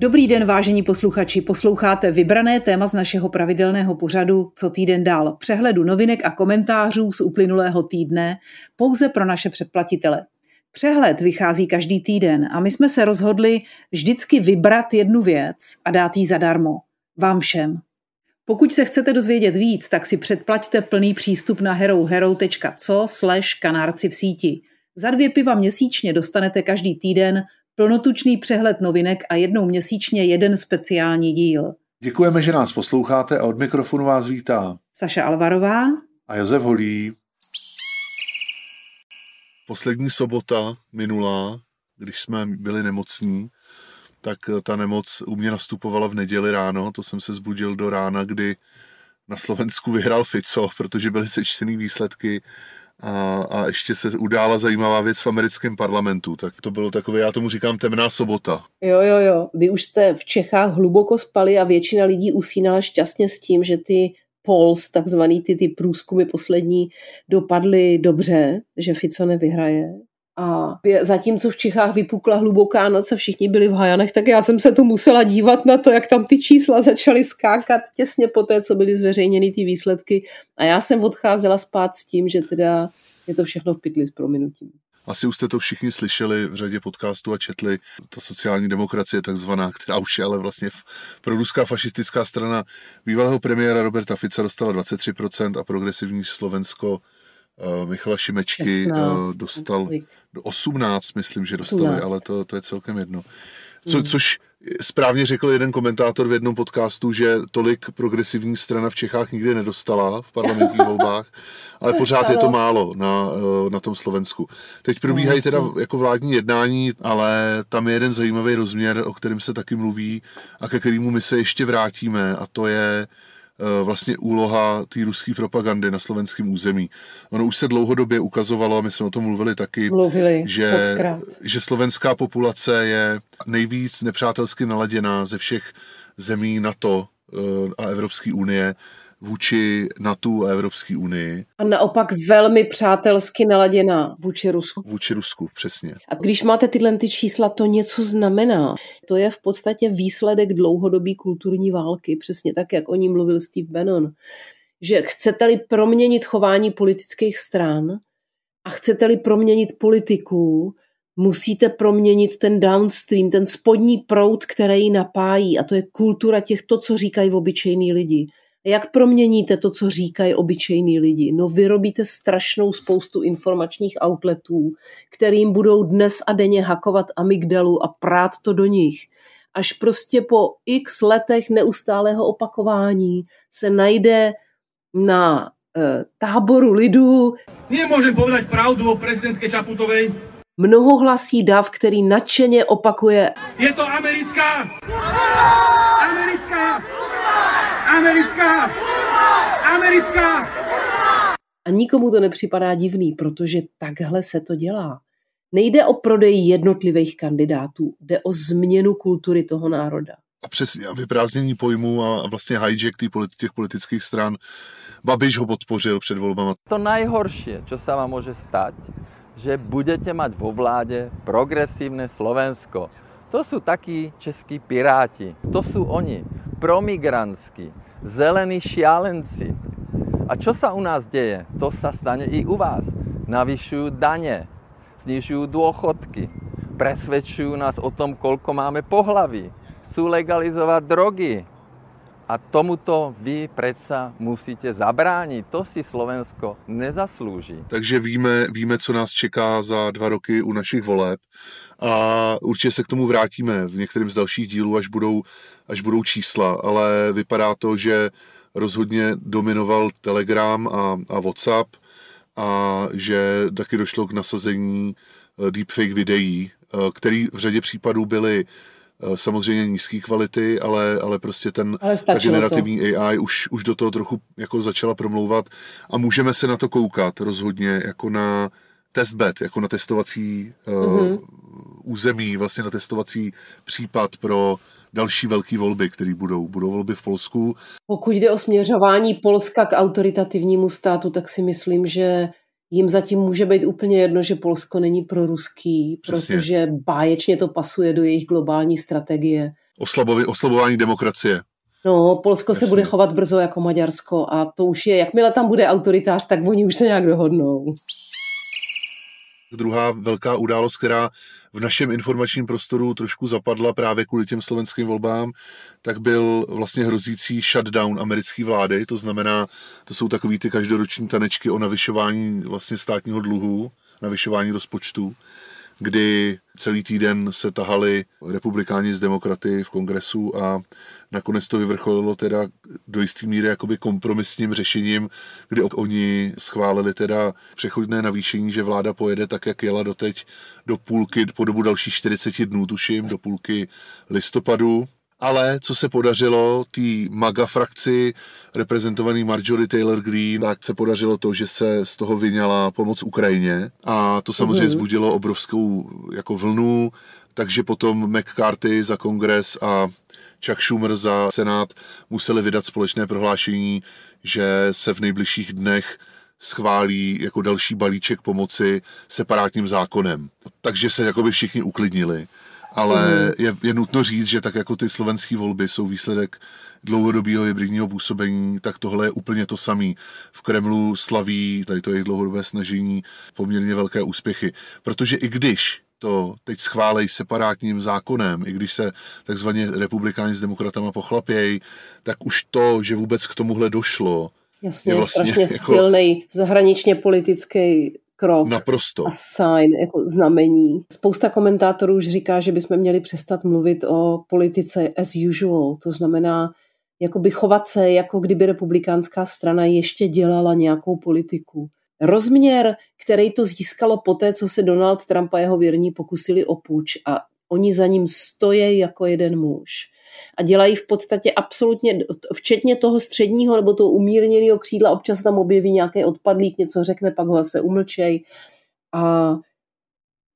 Dobrý den, vážení posluchači. Posloucháte vybrané téma z našeho pravidelného pořadu Co týden dál. Přehledu novinek a komentářů z uplynulého týdne pouze pro naše předplatitele. Přehled vychází každý týden a my jsme se rozhodli vždycky vybrat jednu věc a dát ji zadarmo. Vám všem. Pokud se chcete dozvědět víc, tak si předplaťte plný přístup na herohero.co slash kanárci v síti. Za dvě piva měsíčně dostanete každý týden plnotučný přehled novinek a jednou měsíčně jeden speciální díl. Děkujeme, že nás posloucháte a od mikrofonu vás vítá Saša Alvarová a Josef Holí. Poslední sobota minulá, když jsme byli nemocní, tak ta nemoc u mě nastupovala v neděli ráno, to jsem se zbudil do rána, kdy na Slovensku vyhrál Fico, protože byly sečtený výsledky a, a ještě se udála zajímavá věc v americkém parlamentu. Tak to bylo takové, já tomu říkám temná sobota. Jo, jo, jo. Vy už jste v Čechách hluboko spali a většina lidí usínala šťastně s tím, že ty polls, takzvaný ty, ty průzkumy poslední, dopadly dobře, že Fico nevyhraje. A zatímco v Čechách vypukla hluboká noc a všichni byli v hajanech, tak já jsem se tu musela dívat na to, jak tam ty čísla začaly skákat těsně po té, co byly zveřejněny ty výsledky. A já jsem odcházela spát s tím, že teda je to všechno v pytli s prominutím. Asi už jste to všichni slyšeli v řadě podcastů a četli. Ta sociální demokracie takzvaná, která už je ale vlastně proruská fašistická strana bývalého premiéra Roberta Fica dostala 23% a progresivní Slovensko Michala Šimečky 16, uh, dostal do 18, myslím, že dostali, 18. ale to, to je celkem jedno. Co, hmm. Což správně řekl jeden komentátor v jednom podcastu, že tolik progresivní strana v Čechách nikdy nedostala v parlamentních volbách, ale pořád je to málo na, eh, na tom Slovensku. Teď probíhají teda jako vládní jednání, ale tam je jeden zajímavý rozměr, o kterém se taky mluví a ke kterému my se ještě vrátíme a to je Eh, vlastně úloha té ruské propagandy na slovenském území. Ono už se dlouhodobě ukazovalo, a my jsme o tom mluvili taky, mluvili, že, že slovenská populace je nejvíc nepřátelsky naladěná ze všech zemí NATO eh, a Evropské unie vůči NATO a Evropské unii. A naopak velmi přátelsky naladěná vůči Rusku. Vůči Rusku, přesně. A když máte tyhle ty čísla, to něco znamená. To je v podstatě výsledek dlouhodobé kulturní války, přesně tak, jak o ní mluvil Steve Bannon. Že chcete-li proměnit chování politických stran a chcete-li proměnit politiku, musíte proměnit ten downstream, ten spodní proud, který ji napájí. A to je kultura těch, to, co říkají obyčejní lidi. Jak proměníte to, co říkají obyčejní lidi? No vyrobíte strašnou spoustu informačních outletů, kterým budou dnes a denně hakovat amygdalu a prát to do nich. Až prostě po x letech neustálého opakování se najde na e, táboru lidu. Nemůžem povedať pravdu o prezidentke Čaputovej. Mnohohlasí dav, který nadšeně opakuje. Je to americká! Americká! Americká! Americká! A nikomu to nepřipadá divný, protože takhle se to dělá. Nejde o prodej jednotlivých kandidátů, jde o změnu kultury toho národa. A přesně, a vyprázdnění pojmů a vlastně hijack těch politických stran. Babiš ho podpořil před volbama. To nejhorší, co se vám může stát, že budete mať vo vládě progresívne Slovensko. To jsou taky českí piráti. To jsou oni promigrantskí, zelení šialenci. A čo sa u nás deje? To sa stane i u vás. Navyšujú dane, znižujú dôchodky, presvedčujú nás o tom, koľko máme pohlaví, chcú legalizovať drogy. A tomuto vy predsa musíte zabránit. To si Slovensko nezaslouží. Takže víme, víme, co nás čeká za dva roky u našich voleb a určitě se k tomu vrátíme v některém z dalších dílů, až budou, až budou čísla, ale vypadá to, že rozhodně dominoval Telegram a, a WhatsApp a že taky došlo k nasazení eh, deepfake videí, eh, který v řadě případů byly samozřejmě nízké kvality, ale, ale prostě ten ale ta generativní to. AI už, už do toho trochu jako začala promlouvat a můžeme se na to koukat rozhodně jako na testbed, jako na testovací mm-hmm. uh, území, vlastně na testovací případ pro další velké volby, které budou. Budou volby v Polsku. Pokud jde o směřování Polska k autoritativnímu státu, tak si myslím, že jim zatím může být úplně jedno, že Polsko není pro ruský, Přesně. protože báječně to pasuje do jejich globální strategie. Oslabovi, oslabování demokracie. No, Polsko Jasně. se bude chovat brzo jako Maďarsko a to už je, jakmile tam bude autoritář, tak oni už se nějak dohodnou. Druhá velká událost, která v našem informačním prostoru trošku zapadla právě kvůli těm slovenským volbám, tak byl vlastně hrozící shutdown americké vlády, to znamená, to jsou takový ty každoroční tanečky o navyšování vlastně státního dluhu, navyšování rozpočtu, kdy celý týden se tahali republikáni s demokraty v kongresu a nakonec to vyvrcholilo teda do jisté míry jakoby kompromisním řešením, kdy oni schválili teda přechodné navýšení, že vláda pojede tak, jak jela doteď do půlky, po dobu dalších 40 dnů, tuším, do půlky listopadu. Ale co se podařilo, té MAGA frakci reprezentovaný Marjorie Taylor Greene, tak se podařilo to, že se z toho vyňala pomoc Ukrajině a to samozřejmě Mhm. zbudilo obrovskou jako vlnu, takže potom McCarthy za kongres a Chuck Schumer za senát museli vydat společné prohlášení, že se v nejbližších dnech schválí jako další balíček pomoci separátním zákonem. Takže se jakoby všichni uklidnili. Ale je, je nutno říct, že tak jako ty slovenské volby jsou výsledek dlouhodobého hybridního působení, tak tohle je úplně to samé. V Kremlu slaví tady to jejich dlouhodobé snažení poměrně velké úspěchy. Protože i když to teď schválej separátním zákonem, i když se takzvaně republikáni s demokratama pochlapějí, tak už to, že vůbec k tomuhle došlo, Jasně, je vlastně strašně jako- silný zahraničně politický krok. naprosto. a sign, jako znamení. Spousta komentátorů už říká, že bychom měli přestat mluvit o politice as usual, to znamená jakoby chovat se, jako kdyby republikánská strana ještě dělala nějakou politiku. Rozměr, který to získalo poté, co se Donald Trump a jeho věrní pokusili o půjč a oni za ním stojí jako jeden muž a dělají v podstatě absolutně, včetně toho středního nebo toho umírněného křídla, občas tam objeví nějaký odpadlík, něco řekne, pak ho zase umlčej. A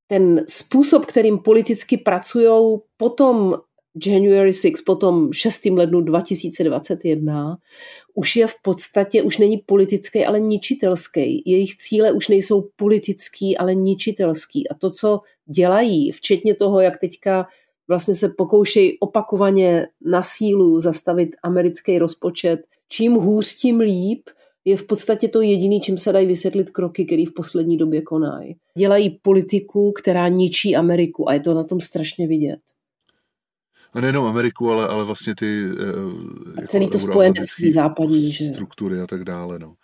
ten způsob, kterým politicky pracují potom January 6, potom 6. lednu 2021, už je v podstatě, už není politický, ale ničitelský. Jejich cíle už nejsou politický, ale ničitelský. A to, co dělají, včetně toho, jak teďka vlastně se pokoušejí opakovaně na sílu zastavit americký rozpočet, čím hůř, tím líp, je v podstatě to jediný, čím se dají vysvětlit kroky, které v poslední době konají. Dělají politiku, která ničí Ameriku a je to na tom strašně vidět. A nejenom Ameriku, ale, ale vlastně ty A jako celý to spojenectví západní, že? struktury a tak dále. No.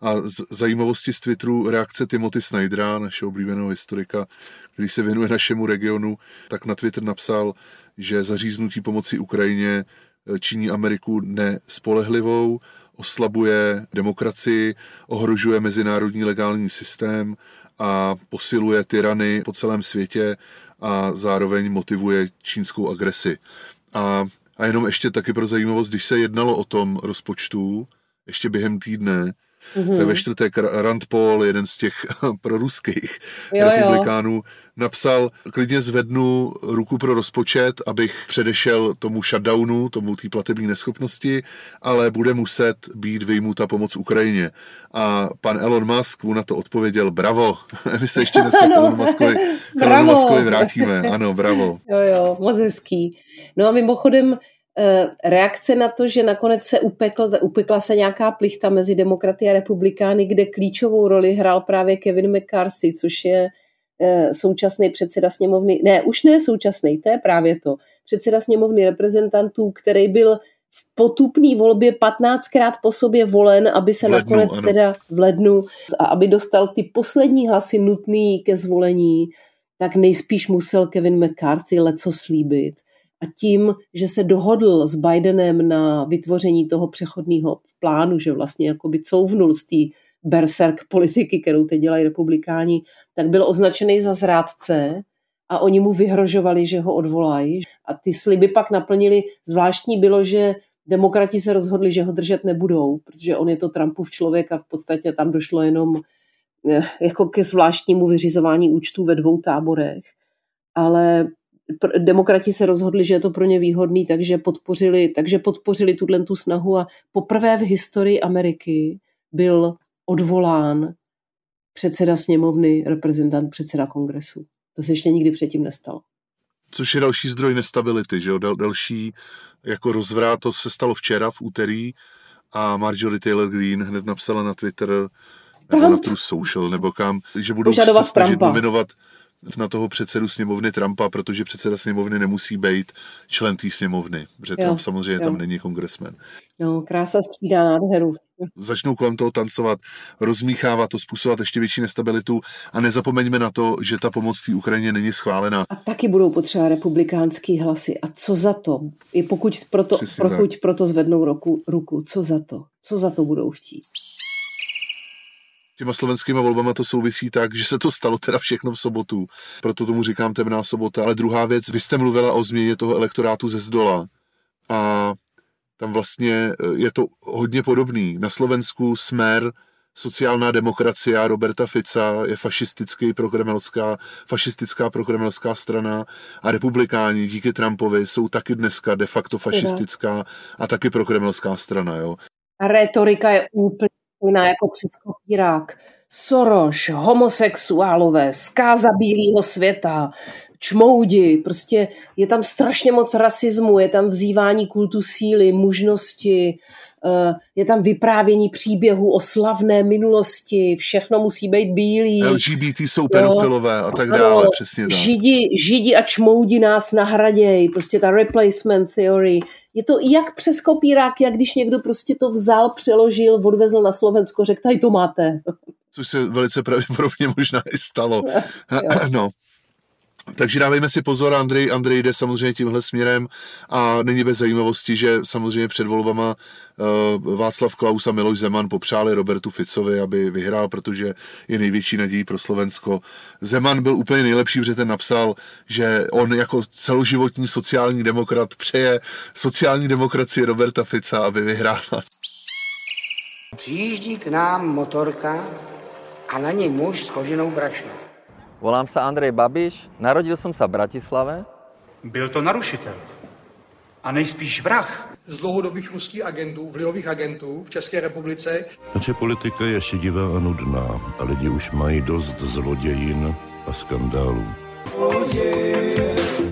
A z, zajímavosti z Twitteru reakce Timothy Snydera, našeho oblíbeného historika, který se věnuje našemu regionu, tak na Twitter napsal, že zaříznutí pomoci Ukrajině eh, činí Ameriku nespolehlivou, oslabuje demokracii, ohrožuje mezinárodní legální systém a posiluje tyrany po celém světě a zároveň motivuje čínskou agresi. A, a jenom ještě taky pro zajímavost, když se jednalo o tom rozpočtu, ještě během týdne, Mhm. tak ve čtvrtek Rand Paul, jeden z těch proruských Jo, jo. republikánů, napsal, klidně zvednu ruku pro rozpočet, abych předešel tomu shutdownu, tomu té platební neschopnosti, ale bude muset být vyjmuta pomoc Ukrajině. A pan Elon Musk mu na to odpověděl, bravo, my se ještě dneska k Ano. Elon Muskovi. Elonu Muskovi vrátíme. Ano, bravo. Jo, jo, moc hezký. No a mimochodem reakce na to, že nakonec se upekl, upekla se nějaká plichta mezi demokraty a republikány, kde klíčovou roli hrál právě Kevin McCarthy, což je eh, současný předseda sněmovny, ne, už ne současný, to je právě to, předseda sněmovny reprezentantů, který byl v potupné volbě 15krát po sobě volen, aby se lednu, nakonec ano. teda v lednu a aby dostal ty poslední hlasy nutný ke zvolení, tak nejspíš musel Kevin McCarthy leco slíbit. A tím, že se dohodl s Bidenem na vytvoření toho přechodného plánu, že vlastně jakoby couvnul z té berserk politiky, kterou teď dělají republikáni, tak byl označený za zrádce a oni mu vyhrožovali, že ho odvolají. A ty sliby pak naplnili. Zvláštní bylo, že demokrati se rozhodli, že ho držet nebudou, protože on je to Trumpův člověk a v podstatě tam došlo jenom eh, jako ke zvláštnímu vyřizování účtů ve dvou táborech. Ale demokrati se rozhodli, že je to pro ně výhodný, takže podpořili, takže podpořili tuhle tu snahu a poprvé v historii Ameriky byl odvolán předseda sněmovny, reprezentant, předseda kongresu. To se ještě nikdy předtím nestalo. Což je další zdroj nestability, že jo? Dal, další jako rozvrát, to se stalo včera v úterý a Marjorie Taylor Greene hned napsala na Twitter, Trump. nebo na True Social, nebo kam, že budou se snažit Trumpa. nominovat na toho předsedu sněmovny Trumpa, protože předseda sněmovny nemusí být člen té sněmovny, protože jo, Trump samozřejmě jo. tam není kongresmen. No, krása střídá nádheru. Začnou kolem toho tancovat, rozmíchávat to, způsobovat ještě větší nestabilitu a nezapomeňme na to, že ta pomoc té Ukrajině není schválená. A taky budou potřeba republikánský hlasy. A co za to? I pokud proto, pokud proto zvednou ruku, ruku, co za to? Co za to budou chtít? Těma slovenskými volbama to souvisí tak, že se to stalo teda všechno v sobotu. Proto tomu říkám temná sobota. Ale druhá věc, vy jste mluvila o změně toho elektorátu ze zdola. A tam vlastně e, je to hodně podobný. Na Slovensku Smer, sociálná demokracie Roberta Fica je fašistický prokremelská, fašistická prokremelská strana a republikáni díky Trumpovi jsou taky dneska de facto fašistická a taky prokremelská strana. Jo. A retorika je úplně jiná jako přes kopírák. Soros, homosexuálové, zkáza bílého světa, čmoudi, prostě je tam strašně moc rasismu, je tam vzývání kultu síly, mužnosti, je tam vyprávění příběhů o slavné minulosti, všechno musí být bílý. LGBT jsou pedofilové a tak dále, ano, přesně tak. Židi, židi a čmoudi nás nahradějí, prostě ta replacement theory. Je to jak přes kopírák, jak když někdo prostě to vzal, přeložil, odvezl na Slovensko, řekl, tady to máte. Což se velice pravděpodobně možná i stalo. no. Takže dávejme si pozor, Andrej, Andrej jde samozřejmě tímhle směrem a není bez zajímavosti, že samozřejmě před volbama uh, Václav Klaus a Miloš Zeman popřáli Robertu Ficovi, aby vyhrál, protože je největší nadějí pro Slovensko. Zeman byl úplně nejlepší, protože ten napsal, že on jako celoživotní sociální demokrat přeje sociální demokracii Roberta Fica, aby vyhrála. Přijíždí k nám motorka a na něj muž s koženou brašnou. Volám sa Andrej Babiš, narodil som sa v Bratislave. Byl to narušitel. A nejspíš vrah. Z dlouhodobých ruských agentů, vlivových agentů v České republice. Naše politika je šedivá a nudná a lidi už mají dost zlodějin a skandálů. Oh yeah.